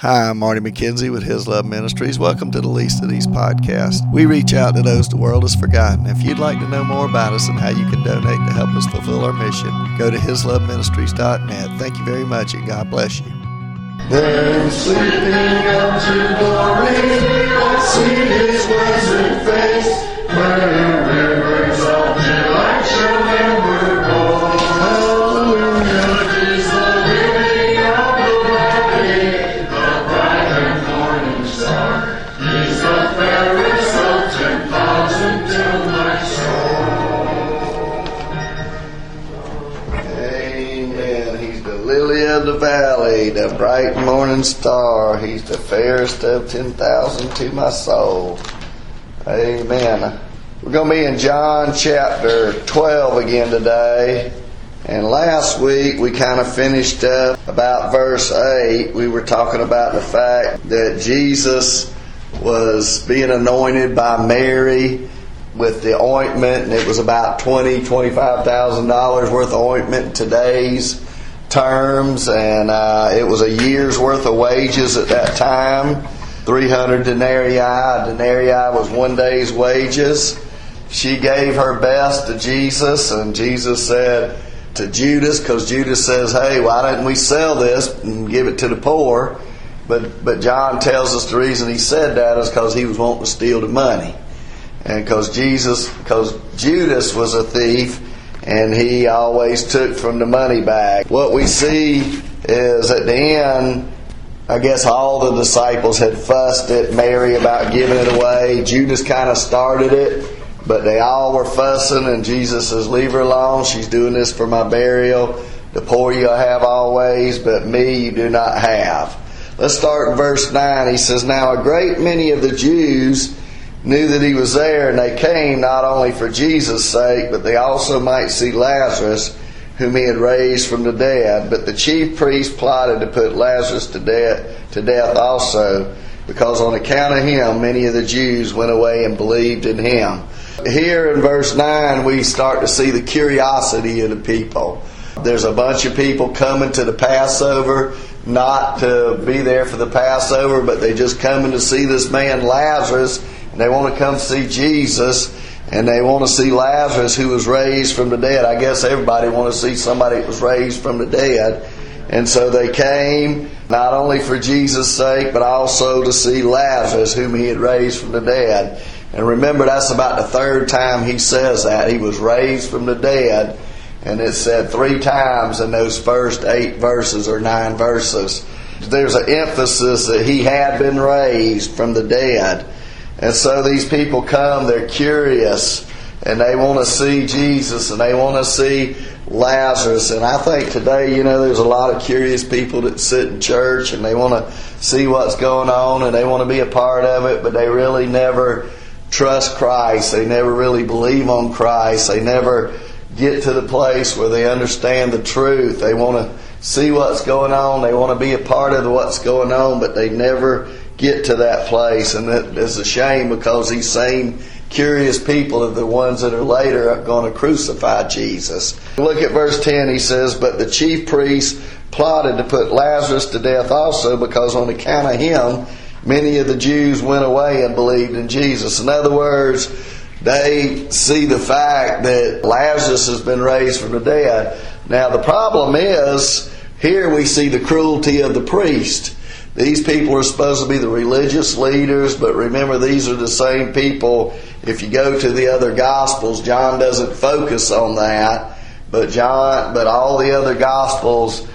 Hi, I'm Marty McKenzie with His Love Ministries. Welcome to the Least of These podcast. We reach out to those the world has forgotten. If you'd like to know more about us and how you can donate to help us fulfill our mission, go to hisloveministries.net. Thank you very much and God bless you. Then sleeping unto glory, I see his blessed face, where the bright morning star. He's the fairest of 10,000 to my soul. Amen. We're going to be in John chapter 12 again today. And last week we kind of finished up about verse 8. We were talking about the fact that Jesus was being anointed by Mary with the ointment, and it was about twenty, twenty-five thousand dollars worth of ointment in today's terms, and uh, it was a year's worth of wages at that time. Three hundred denarii. A denarii was one day's wages. She gave her best to Jesus, and Jesus said to Judas, because Judas says, "Hey, why didn't we sell this and give it to the poor?" But but John tells us the reason he said that is because he was wanting to steal the money and because Jesus, because Judas was a thief, and he always took from the money bag. What we see is at the end, I guess all the disciples had fussed at Mary about giving it away. Judas kind of started it, but they all were fussing, and Jesus says, "Leave her alone. She's doing this for my burial. The poor you'll have always, but me you do not have." Let's start in verse nine. He says, "Now a great many of the Jews." Knew that he was there, and they came not only for Jesus' sake, but they also might see Lazarus, whom he had raised from the dead. But the chief priests plotted to put Lazarus to death, to death also, because on account of him, many of the Jews went away and believed in him. Here in verse 9, we start to see the curiosity of the people. There's a bunch of people coming to the Passover, not to be there for the Passover, but they just coming to see this man Lazarus they want to come see Jesus and they want to see Lazarus who was raised from the dead. I guess everybody want to see somebody that was raised from the dead. And so they came not only for Jesus' sake, but also to see Lazarus whom he had raised from the dead. And remember, that's about the third time he says that. He was raised from the dead. And it said three times in those first eight verses or nine verses. There's an emphasis that he had been raised from the dead. And so these people come, they're curious, and they want to see Jesus, and they want to see Lazarus. And I think today, you know, there's a lot of curious people that sit in church and they want to see what's going on and they want to be a part of it, but they really never trust Christ. They never really believe on Christ. They never get to the place where they understand the truth. They want to see what's going on. They want to be a part of what's going on, but they never get to that place. And it is a shame because these same curious people are the ones that are later going to crucify Jesus. Look at verse 10. He says, But the chief priests plotted to put Lazarus to death also because on account of him, many of the Jews went away and believed in Jesus. In other words, they see the fact that Lazarus has been raised from the dead. Now, the problem is, here we see the cruelty of the priest. These people are supposed to be the religious leaders, but remember, these are the same people. If you go to the other Gospels, John doesn't focus on that, but John, but all the other Gospels,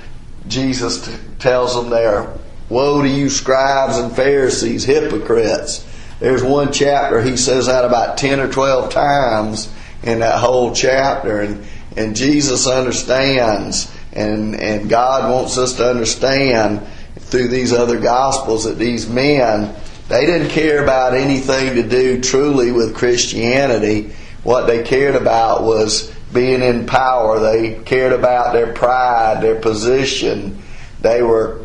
Jesus t- tells them there, "Woe to you, scribes and Pharisees, hypocrites!" There's one chapter he says that about ten or twelve times in that whole chapter, and and Jesus understands, and and God wants us to understand through these other gospels that these men they didn't care about anything to do truly with Christianity. What they cared about was being in power. They cared about their pride, their position. They were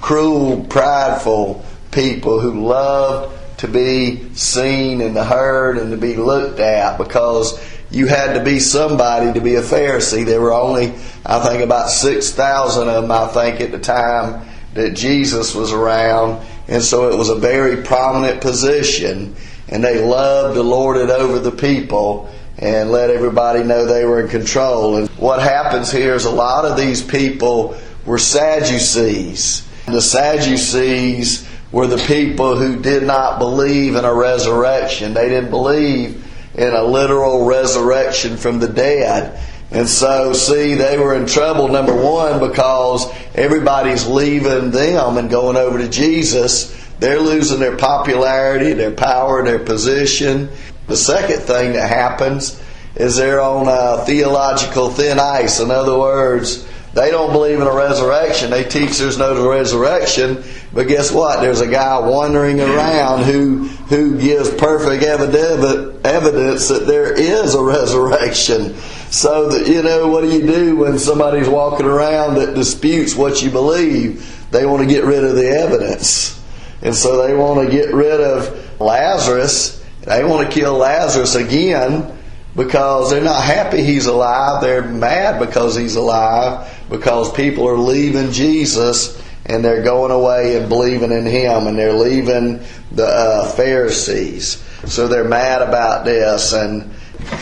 cruel, prideful people who loved to be seen and heard and to be looked at because you had to be somebody to be a Pharisee. There were only, I think, about 6,000 of them, I think, at the time that Jesus was around, and so it was a very prominent position, and they loved to lord it over the people and let everybody know they were in control. And what happens here is a lot of these people were Sadducees. The Sadducees were the people who did not believe in a resurrection. They didn't believe in a literal resurrection from the dead. And so, see, they were in trouble, number one, because everybody's leaving them and going over to Jesus. They're losing their popularity, their power, their position. The second thing that happens is they're on theological thin ice. In other words, they don't believe in a resurrection. They teach there's no resurrection, but guess what? There's a guy wandering around who who gives perfect evidence that there is a resurrection. So that you know, what do you do when somebody's walking around that disputes what you believe? They want to get rid of the evidence, and so they want to get rid of Lazarus. They want to kill Lazarus again because they're not happy he's alive. They're mad because he's alive because people are leaving Jesus and they're going away and believing in him and they're leaving the uh, Pharisees. So they're mad about this and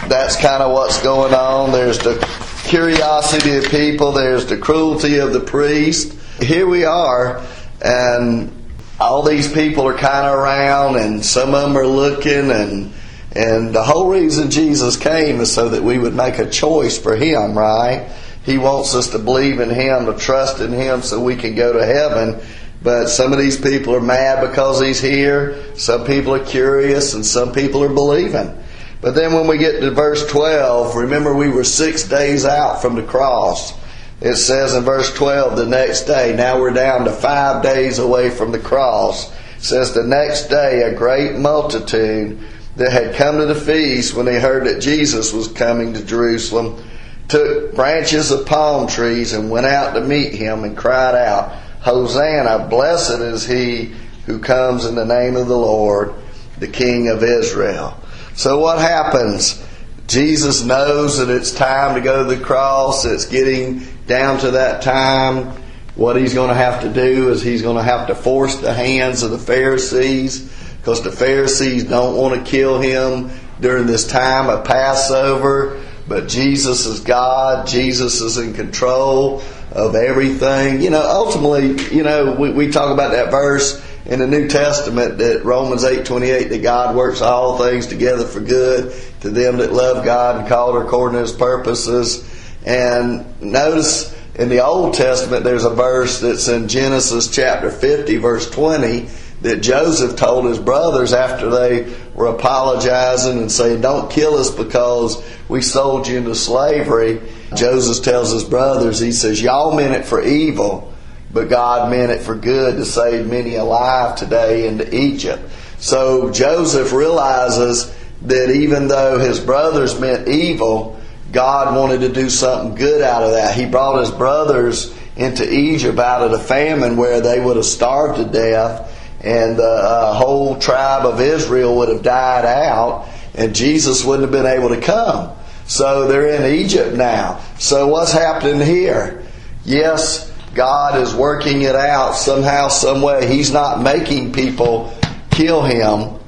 that's kind of what's going on. There's the curiosity of people, there's the cruelty of the priest. Here we are and all these people are kind of around and some of them are looking and and the whole reason Jesus came is so that we would make a choice for Him, right? He wants us to believe in Him, to trust in Him so we can go to heaven. But some of these people are mad because He's here. Some people are curious and some people are believing. But then when we get to verse 12, remember we were six days out from the cross. It says in verse 12, the next day, now we're down to five days away from the cross. It says the next day a great multitude that had come to the feast when they heard that Jesus was coming to Jerusalem took branches of palm trees and went out to meet him and cried out, Hosanna, blessed is he who comes in the name of the Lord, the King of Israel. So what happens? Jesus knows that it's time to go to the cross. It's getting down to that time. What he's going to have to do is he's going to have to force the hands of the Pharisees because the Pharisees don't want to kill him during this time of Passover. But Jesus is God. Jesus is in control of everything. You know, ultimately, you know, we, we talk about that verse in the New Testament that Romans 8:28 that God works all things together for good to them that love God and called according to his purposes. And notice in the Old Testament there's a verse that's in Genesis chapter 50 verse 20 that Joseph told his brothers after they were apologizing and saying, Don't kill us because we sold you into slavery. Joseph tells his brothers, He says, Y'all meant it for evil, but God meant it for good to save many alive today into Egypt. So Joseph realizes that even though his brothers meant evil, God wanted to do something good out of that. He brought his brothers into Egypt out of the famine where they would have starved to death and the uh, whole tribe of Israel would have died out, and Jesus wouldn't have been able to come. So they're in Egypt now. So what's happening here? Yes, God is working it out somehow, some way. He's not making people kill him,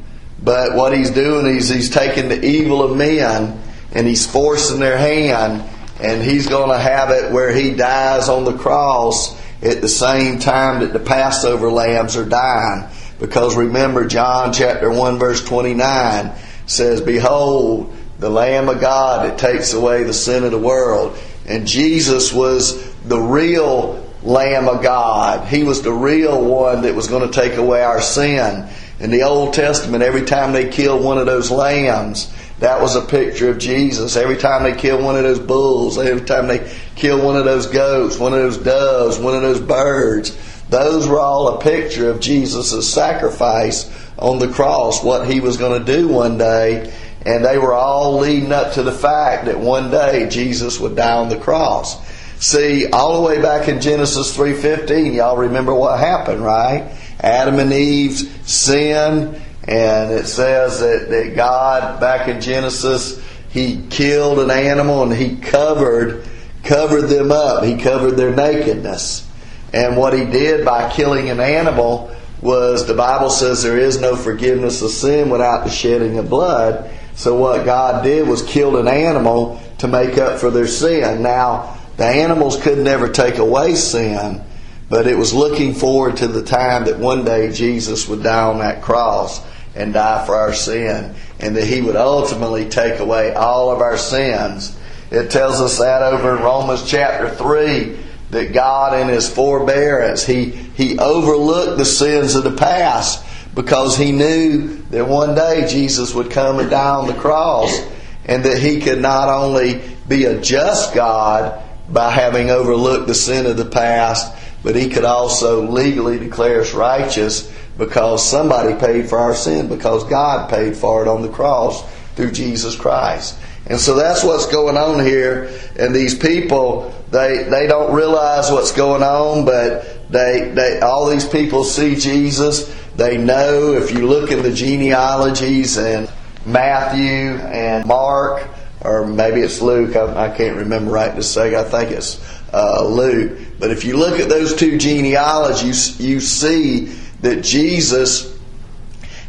but what he's doing is he's taking the evil of men and he's forcing their hand, and he's going to have it where he dies on the cross at the same time that the Passover lambs are dying. Because remember, John chapter 1 verse 29 says, Behold, the Lamb of God that takes away the sin of the world. And Jesus was the real Lamb of God. He was the real one that was going to take away our sin. In the Old Testament, every time they killed one of those lambs, that was a picture of Jesus. Every time they kill one of those bulls, every time they kill one of those goats, one of those doves, one of those birds, those were all a picture of Jesus' sacrifice on the cross, what he was going to do one day. And they were all leading up to the fact that one day Jesus would die on the cross. See, all the way back in Genesis 3.15, y'all remember what happened, right? Adam and Eve's sin and it says that, that God, back in Genesis, He killed an animal and He covered, covered them up. He covered their nakedness. And what he did by killing an animal was the Bible says there is no forgiveness of sin without the shedding of blood. So what God did was killed an animal to make up for their sin. Now, the animals could never take away sin, but it was looking forward to the time that one day Jesus would die on that cross and die for our sin, and that he would ultimately take away all of our sins. It tells us that over in Romans chapter 3 that God in his forbearance, he, he overlooked the sins of the past because he knew that one day Jesus would come and die on the cross and that he could not only be a just God by having overlooked the sin of the past, but he could also legally declare us righteous because somebody paid for our sin, because God paid for it on the cross through Jesus Christ. And so that's what's going on here. And these people, they, they don't realize what's going on, but they, they, all these people see Jesus. They know if you look in the genealogies and Matthew and Mark, or maybe it's Luke. I, I can't remember right to say. I think it's uh, Luke. But if you look at those two genealogies, you see that Jesus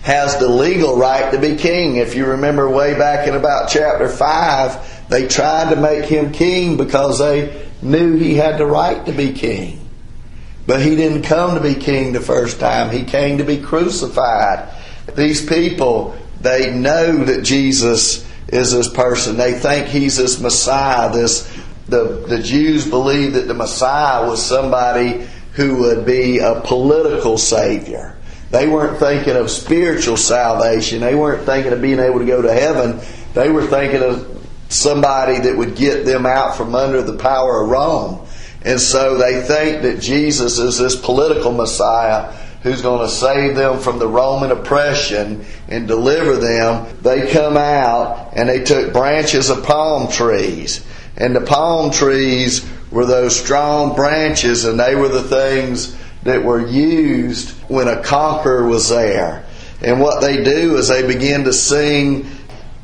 has the legal right to be king. If you remember way back in about chapter 5, they tried to make him king because they knew he had the right to be king. But he didn't come to be king the first time, he came to be crucified. These people, they know that Jesus is this person. They think he's this Messiah. This the the Jews believe that the Messiah was somebody who would be a political savior. They weren't thinking of spiritual salvation. They weren't thinking of being able to go to heaven. They were thinking of somebody that would get them out from under the power of Rome. And so they think that Jesus is this political Messiah who's going to save them from the Roman oppression and deliver them. They come out and they took branches of palm trees. And the palm trees were those strong branches, and they were the things that were used when a conqueror was there. And what they do is they begin to sing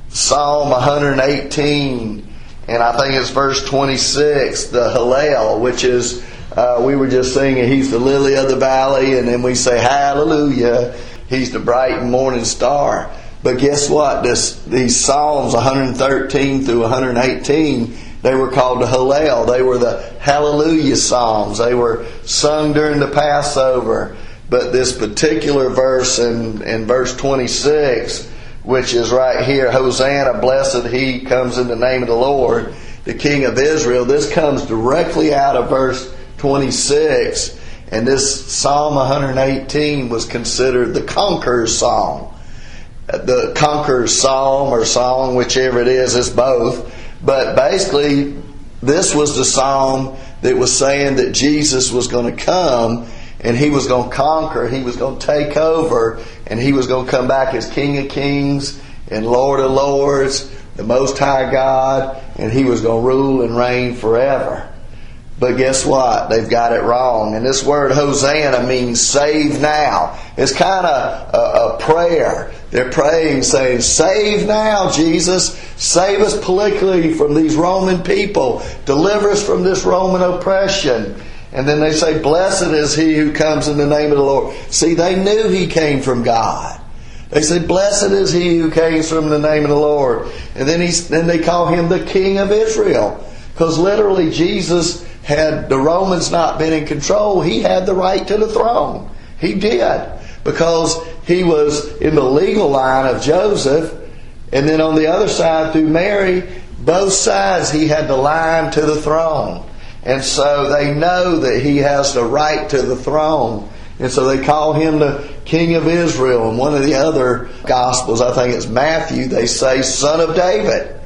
Psalm 118, and I think it's verse 26, the Hallel, which is uh, we were just singing, He's the lily of the valley, and then we say, Hallelujah, He's the bright morning star. But guess what? This, these Psalms 113 through 118, they were called the Hallel. They were the Hallelujah Psalms. They were sung during the Passover. But this particular verse in, in verse 26, which is right here, Hosanna, blessed he comes in the name of the Lord, the King of Israel, this comes directly out of verse 26. And this Psalm 118 was considered the conqueror's psalm. The conqueror's psalm or song, whichever it is, it's both. But basically, this was the psalm that was saying that Jesus was going to come and he was going to conquer, he was going to take over, and he was going to come back as King of Kings and Lord of Lords, the Most High God, and he was going to rule and reign forever. But guess what? They've got it wrong. And this word Hosanna means save now. It's kind of a, a, prayer. They're praying, saying, Save now, Jesus. Save us politically from these Roman people. Deliver us from this Roman oppression. And then they say, Blessed is he who comes in the name of the Lord. See, they knew he came from God. They said, Blessed is he who came from the name of the Lord. And then, he's, then they call him the King of Israel. Because literally, Jesus had the Romans not been in control, he had the right to the throne. He did. Because he was in the legal line of Joseph, and then on the other side through Mary, both sides he had the line to the throne. And so they know that he has the right to the throne. And so they call him the King of Israel. And one of the other Gospels, I think it's Matthew, they say Son of David.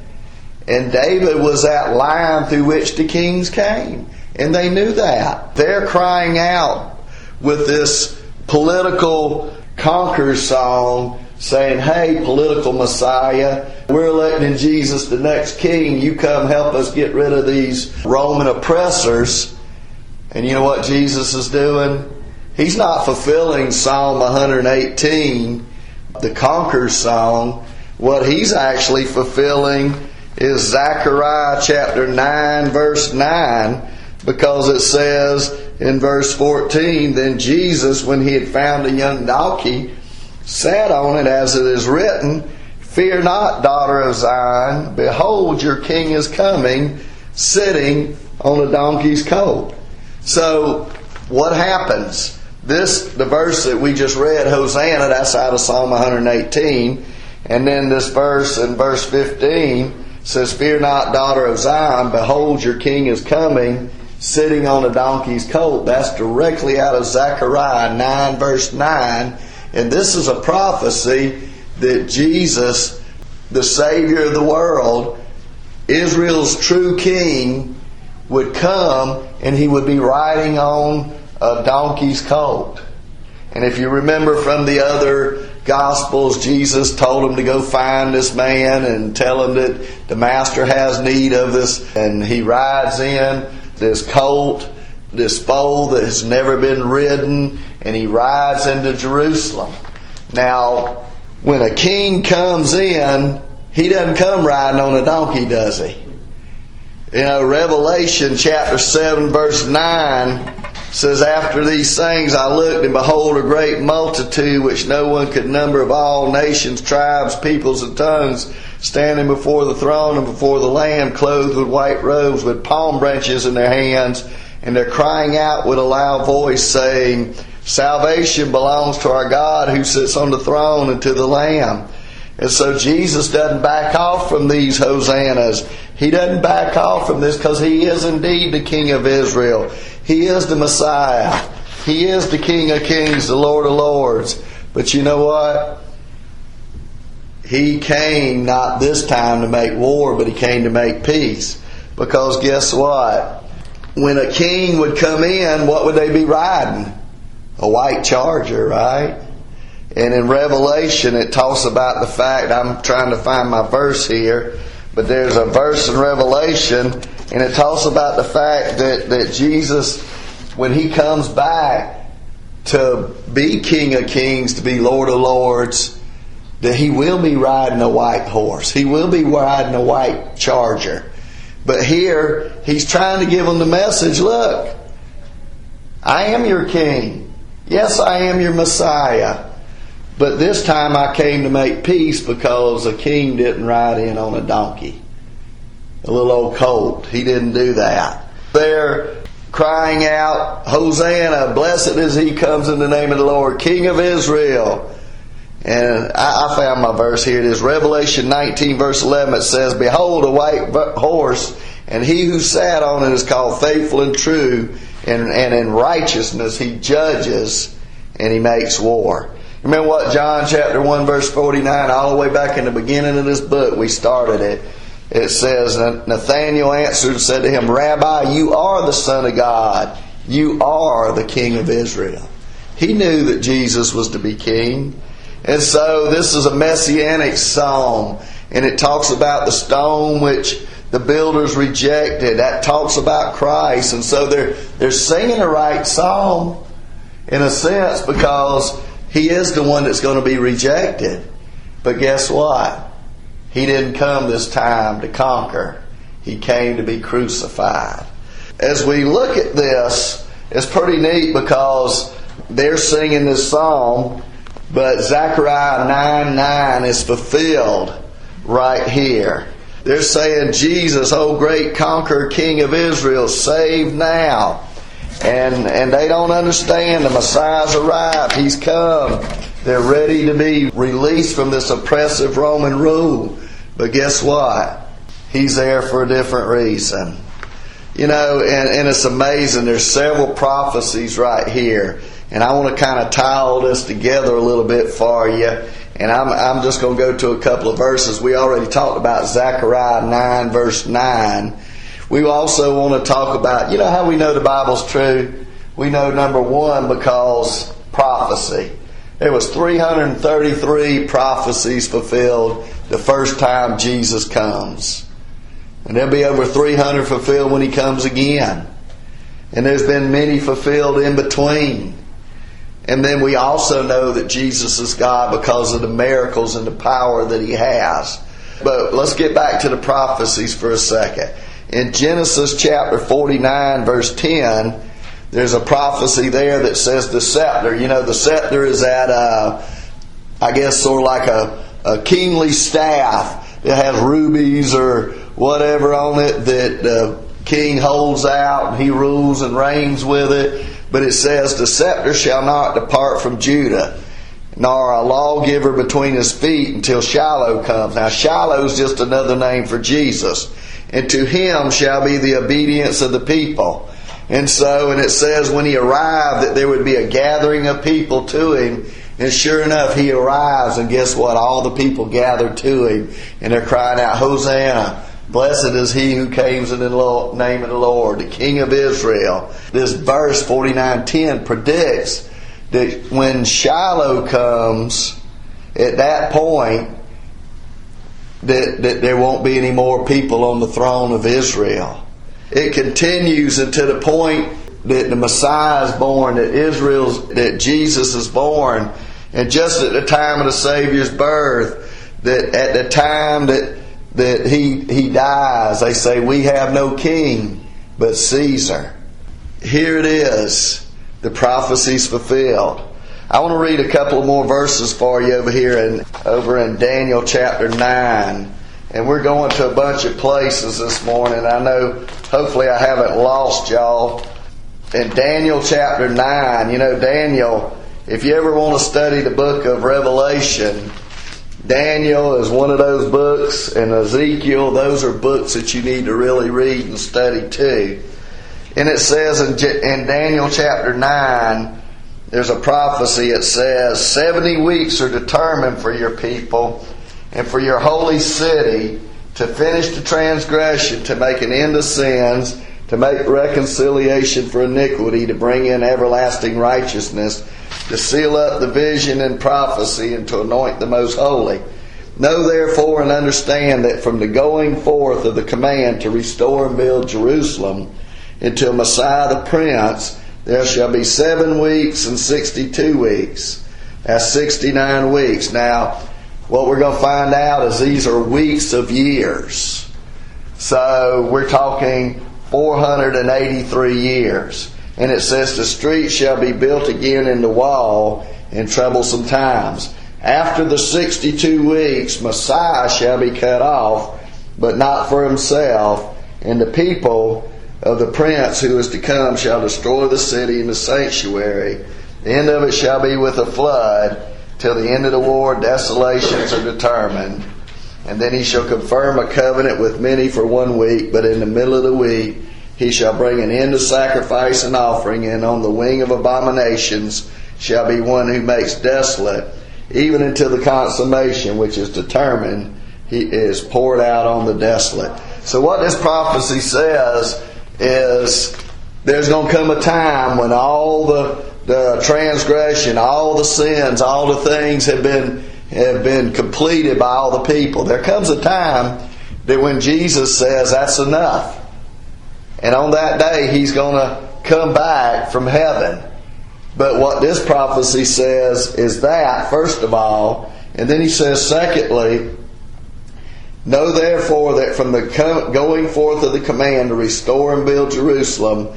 And David was that line through which the kings came. And they knew that. They're crying out with this political conquer song saying, Hey, political Messiah, we're electing Jesus the next king. You come help us get rid of these Roman oppressors. And you know what Jesus is doing? He's not fulfilling Psalm 118, the conquer song. What he's actually fulfilling is Zechariah chapter 9, verse 9, because it says, in verse 14, Then Jesus, when he had found a young donkey, sat on it as it is written, Fear not, daughter of Zion, behold, your king is coming, sitting on a donkey's colt. So, what happens? This, the verse that we just read, Hosanna, that's out of Psalm 118. And then this verse in verse 15 says, Fear not, daughter of Zion, behold, your king is coming, sitting on a donkey's colt. That's directly out of Zechariah 9, verse 9. And this is a prophecy that Jesus, the Savior of the world, Israel's true king, would come and he would be riding on a donkey's colt. And if you remember from the other Gospels, Jesus told him to go find this man and tell him that the master has need of this. And he rides in this colt, this foal that has never been ridden, and he rides into Jerusalem. Now, when a king comes in, he doesn't come riding on a donkey, does he? You know, Revelation chapter 7, verse 9 says, After these things I looked, and behold, a great multitude which no one could number of all nations, tribes, peoples, and tongues, standing before the throne and before the Lamb, clothed with white robes, with palm branches in their hands, and they're crying out with a loud voice, saying, Salvation belongs to our God who sits on the throne and to the Lamb. And so Jesus doesn't back off from these hosannas. He doesn't back off from this because he is indeed the King of Israel. He is the Messiah. He is the King of Kings, the Lord of Lords. But you know what? He came not this time to make war, but he came to make peace. Because guess what? When a king would come in, what would they be riding? A white charger, right? And in Revelation, it talks about the fact, I'm trying to find my verse here, but there's a verse in Revelation and it talks about the fact that, that Jesus, when he comes back to be King of Kings, to be Lord of Lords, that he will be riding a white horse. He will be riding a white charger. But here, he's trying to give them the message look, I am your king. Yes, I am your Messiah. But this time I came to make peace because a king didn't ride in on a donkey a little old colt. He didn't do that. They're crying out, Hosanna, blessed is he comes in the name of the Lord, King of Israel. And I, I found my verse here. It is Revelation 19, verse 11. It says, Behold, a white horse, and he who sat on it is called faithful and true, and, and in righteousness he judges and he makes war. Remember what John chapter 1, verse 49, all the way back in the beginning of this book, we started it it says, Nathanael answered and said to him, Rabbi, you are the Son of God. You are the King of Israel. He knew that Jesus was to be king. And so this is a messianic psalm. And it talks about the stone which the builders rejected. That talks about Christ. And so they're, they're singing the right psalm in a sense because he is the one that's going to be rejected. But guess what? He didn't come this time to conquer, He came to be crucified. As we look at this, it's pretty neat because they're singing this song, but Zechariah 9 9 is fulfilled right here. They're saying, Jesus, oh great conqueror, King of Israel, save now. And, and they don't understand the Messiah's arrived. He's come. They're ready to be released from this oppressive Roman rule. But guess what? He's there for a different reason. You know, and, and it's amazing. There's several prophecies right here. And I want to kind of tie all this together a little bit for you. And I'm, I'm just going to go to a couple of verses. We already talked about Zechariah 9, verse 9. We also want to talk about, you know how we know the Bible's true? We know number one because prophecy. There was 333 prophecies fulfilled the first time Jesus comes. And there'll be over 300 fulfilled when he comes again. And there's been many fulfilled in between. And then we also know that Jesus is God because of the miracles and the power that he has. But let's get back to the prophecies for a second. In Genesis chapter 49, verse 10, there's a prophecy there that says the scepter. You know, the scepter is that, uh, I guess, sort of like a, a kingly staff that has rubies or whatever on it that the king holds out and he rules and reigns with it. But it says, The scepter shall not depart from Judah, nor a lawgiver between his feet until Shiloh comes. Now, Shiloh is just another name for Jesus. And to him shall be the obedience of the people. And so, and it says when he arrived that there would be a gathering of people to him. And sure enough, he arrives, and guess what? All the people gathered to him, and they're crying out, Hosanna! Blessed is he who comes in the name of the Lord, the King of Israel. This verse 49:10 predicts that when Shiloh comes, at that point, that, that there won't be any more people on the throne of Israel. It continues until the point that the Messiah is born, that Israel's, that Jesus is born, and just at the time of the Savior's birth, that at the time that that he he dies, they say we have no king but Caesar. Here it is, the prophecies fulfilled. I want to read a couple of more verses for you over here and over in Daniel chapter nine. And we're going to a bunch of places this morning. I know hopefully I haven't lost y'all. In Daniel chapter 9, you know, Daniel, if you ever want to study the book of Revelation, Daniel is one of those books, and Ezekiel, those are books that you need to really read and study too. And it says in, in Daniel chapter 9, there's a prophecy. It says, 70 weeks are determined for your people and for your holy city to finish the transgression, to make an end of sins, to make reconciliation for iniquity, to bring in everlasting righteousness, to seal up the vision and prophecy, and to anoint the most holy. Know therefore and understand that from the going forth of the command to restore and build Jerusalem until Messiah the Prince, there shall be seven weeks and sixty two weeks. That's sixty nine weeks. Now, what we're going to find out is these are weeks of years. So we're talking 483 years. And it says, The street shall be built again in the wall in troublesome times. After the 62 weeks, Messiah shall be cut off, but not for himself. And the people of the prince who is to come shall destroy the city and the sanctuary. The end of it shall be with a flood Till the end of the war, desolations are determined. And then he shall confirm a covenant with many for one week, but in the middle of the week he shall bring an end to sacrifice and offering, and on the wing of abominations shall be one who makes desolate, even until the consummation which is determined he is poured out on the desolate. So what this prophecy says is there's going to come a time when all the the transgression, all the sins, all the things have been have been completed by all the people. There comes a time that when Jesus says that's enough. And on that day he's going to come back from heaven. But what this prophecy says is that first of all, and then he says secondly, know therefore that from the going forth of the command to restore and build Jerusalem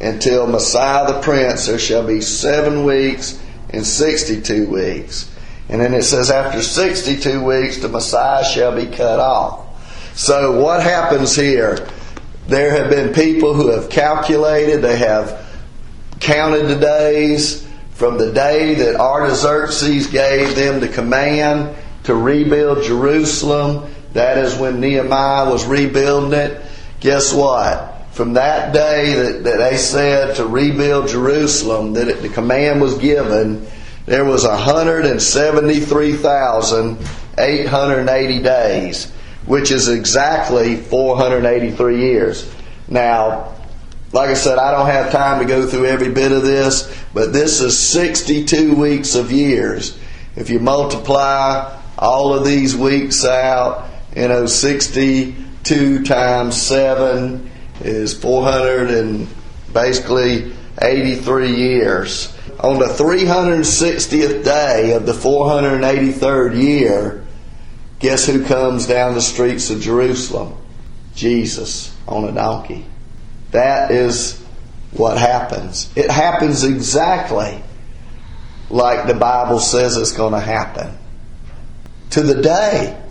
until Messiah the Prince, there shall be seven weeks and 62 weeks. And then it says, after 62 weeks, the Messiah shall be cut off. So what happens here? There have been people who have calculated, they have counted the days from the day that Artaxerxes gave them the command to rebuild Jerusalem. That is when Nehemiah was rebuilding it. Guess what? from that day that, that they said to rebuild Jerusalem, that it, the command was given, there was 173,880 days, which is exactly 483 years. Now, like I said, I don't have time to go through every bit of this, but this is 62 weeks of years. If you multiply all of these weeks out, you know, 62 times 7 is 400 and basically 83 years. On the 360th day of the 483rd year, guess who comes down the streets of Jerusalem? Jesus on a donkey. That is what happens. It happens exactly like the Bible says it's going to happen. To the day.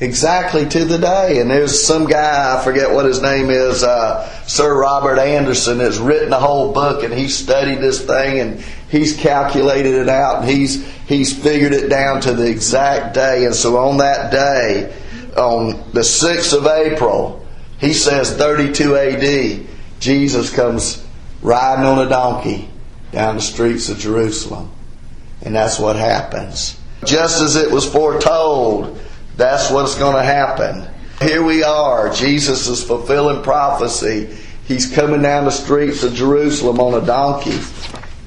Exactly to the day. And there's some guy, I forget what his name is, uh, Sir Robert Anderson, has written a whole book and he studied this thing and he's calculated it out and he's, he's figured it down to the exact day. And so on that day, on the 6th of April, he says 32 AD, Jesus comes riding on a donkey down the streets of Jerusalem. And that's what happens. Just as it was foretold, that's what's going to happen. Here we are. Jesus is fulfilling prophecy. He's coming down the streets of Jerusalem on a donkey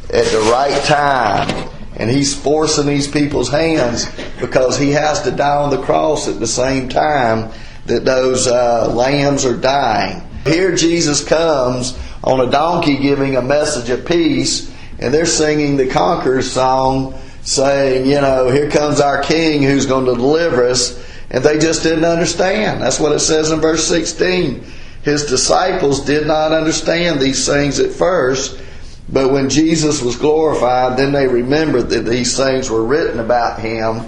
at the right time. And he's forcing these people's hands because he has to die on the cross at the same time that those uh, lambs are dying. Here Jesus comes on a donkey giving a message of peace, and they're singing the Conqueror's song saying, you know, here comes our king who's going to deliver us. And they just didn't understand. That's what it says in verse 16. His disciples did not understand these things at first, but when Jesus was glorified, then they remembered that these things were written about him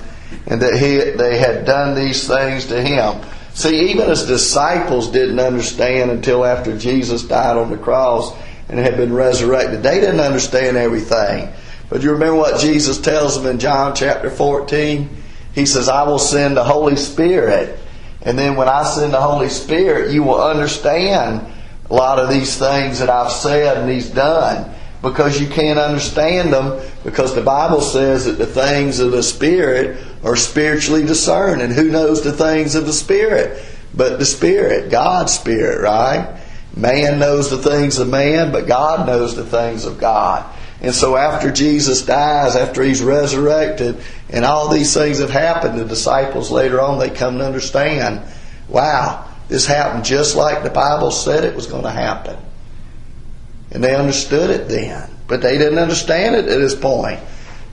and that he, they had done these things to him. See, even his disciples didn't understand until after Jesus died on the cross and had been resurrected. They didn't understand everything. But you remember what Jesus tells them in John chapter 14? He says, I will send the Holy Spirit. And then when I send the Holy Spirit, you will understand a lot of these things that I've said and He's done. Because you can't understand them because the Bible says that the things of the Spirit are spiritually discerned. And who knows the things of the Spirit? But the Spirit, God's Spirit, right? Man knows the things of man, but God knows the things of God. And so after Jesus dies, after he's resurrected, and all these things have happened, the disciples later on, they come to understand, wow, this happened just like the Bible said it was going to happen. And they understood it then. But they didn't understand it at this point.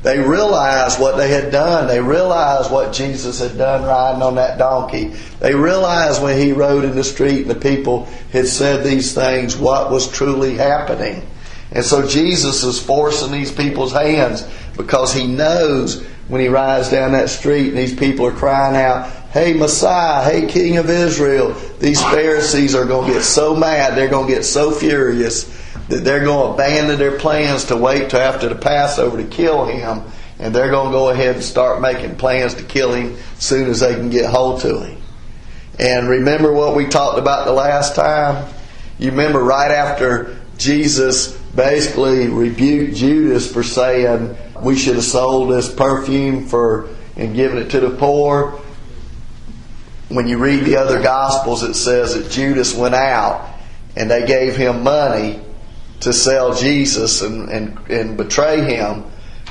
They realized what they had done. They realized what Jesus had done riding on that donkey. They realized when he rode in the street and the people had said these things, what was truly happening. And so Jesus is forcing these people's hands because he knows when he rides down that street and these people are crying out, Hey Messiah, hey King of Israel, these Pharisees are going to get so mad, they're going to get so furious that they're going to abandon their plans to wait till after the Passover to kill him. And they're going to go ahead and start making plans to kill him as soon as they can get hold to him. And remember what we talked about the last time? You remember right after Jesus basically rebuked Judas for saying we should have sold this perfume for and given it to the poor. When you read the other gospels, it says that Judas went out and they gave him money to sell Jesus and, and, and betray him,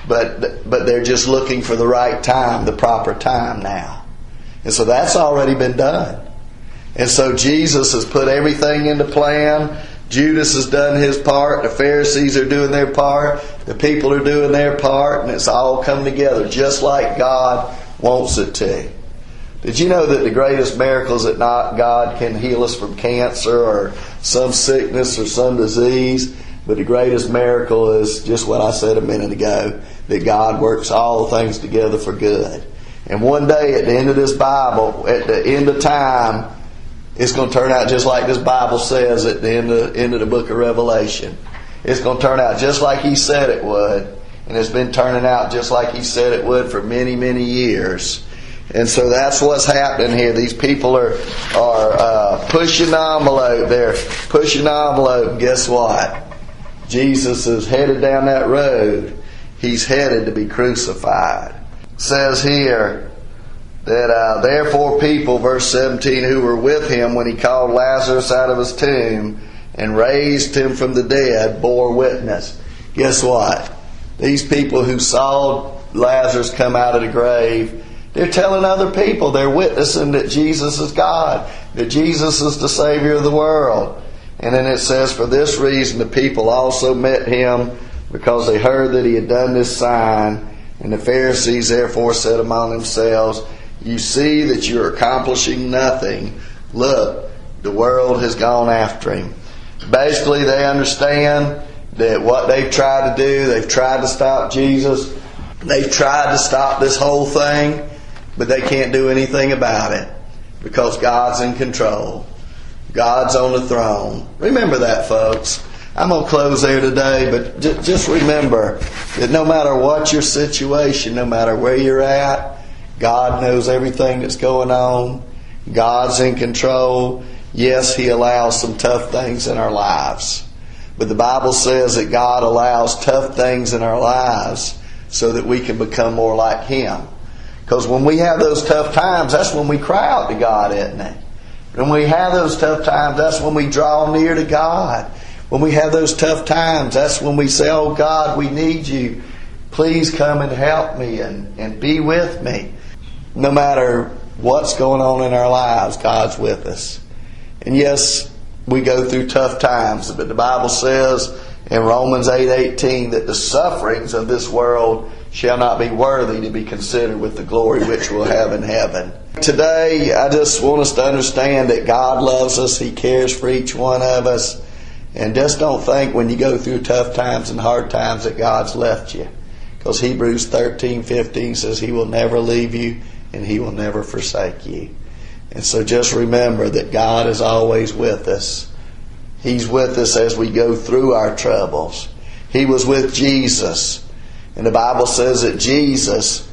but but they're just looking for the right time, the proper time now. And so that's already been done. And so Jesus has put everything into plan. Judas has done his part. The Pharisees are doing their part. The people are doing their part. And it's all come together just like God wants it to. Did you know that the greatest miracles that God can heal us from cancer or some sickness or some disease? But the greatest miracle is just what I said a minute ago that God works all things together for good. And one day at the end of this Bible, at the end of time, it's going to turn out just like this Bible says at the end of, end of the book of Revelation. It's going to turn out just like He said it would. And it's been turning out just like He said it would for many, many years. And so that's what's happening here. These people are are uh, pushing the envelope. They're pushing the envelope. Guess what? Jesus is headed down that road. He's headed to be crucified. It says here that uh, therefore people, verse 17, who were with him when he called Lazarus out of his tomb and raised him from the dead, bore witness. Guess what? These people who saw Lazarus come out of the grave they're telling other people, they're witnessing that Jesus is God, that Jesus is the Savior of the world. And then it says, For this reason the people also met him because they heard that he had done this sign. And the Pharisees therefore said among themselves, You see that you're accomplishing nothing. Look, the world has gone after him. Basically, they understand that what they've tried to do, they've tried to stop Jesus, they've tried to stop this whole thing, but they can't do anything about it because God's in control. God's on the throne. Remember that, folks. I'm going to close there today, but just remember that no matter what your situation, no matter where you're at, God knows everything that's going on. God's in control. Yes, He allows some tough things in our lives. But the Bible says that God allows tough things in our lives so that we can become more like Him. Because when we have those tough times, that's when we cry out to God, isn't it? When we have those tough times, that's when we draw near to God. When we have those tough times, that's when we say, Oh God, we need you. Please come and help me and, and be with me. No matter what's going on in our lives, God's with us. And yes, we go through tough times, but the Bible says in Romans 8:18 that the sufferings of this world shall not be worthy to be considered with the glory which we'll have in heaven. Today, I just want us to understand that God loves us, He cares for each one of us, and just don't think when you go through tough times and hard times that God's left you. Because Hebrews 13:15 says He will never leave you and He will never forsake you. And so just remember that God is always with us. He's with us as we go through our troubles. He was with Jesus. And the Bible says that Jesus,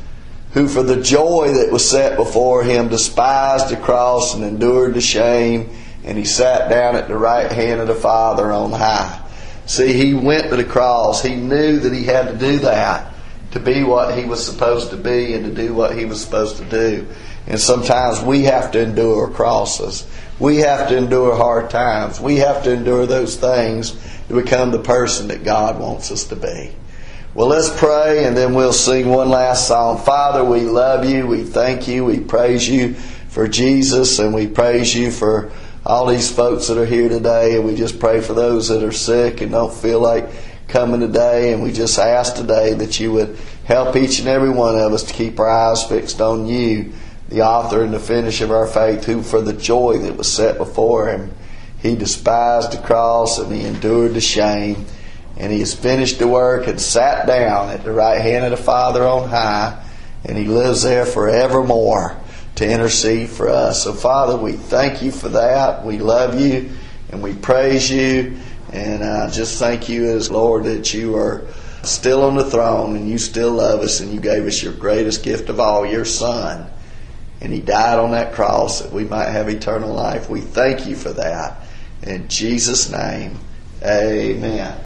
who for the joy that was set before him despised the cross and endured the shame, and he sat down at the right hand of the Father on high. See, he went to the cross. He knew that he had to do that to be what he was supposed to be and to do what he was supposed to do. And sometimes we have to endure crosses. We have to endure hard times. We have to endure those things to become the person that God wants us to be. Well, let's pray and then we'll sing one last song. Father, we love you. We thank you. We praise you for Jesus and we praise you for all these folks that are here today. And we just pray for those that are sick and don't feel like coming today. And we just ask today that you would help each and every one of us to keep our eyes fixed on you the author and the finish of our faith, who for the joy that was set before him, he despised the cross and he endured the shame, and he has finished the work and sat down at the right hand of the Father on high, and he lives there forevermore to intercede for us. So, Father, we thank you for that. We love you and we praise you, and I just thank you as Lord that you are still on the throne and you still love us and you gave us your greatest gift of all, your Son and He died on that cross that we might have eternal life. We thank you for that. In Jesus' name, amen.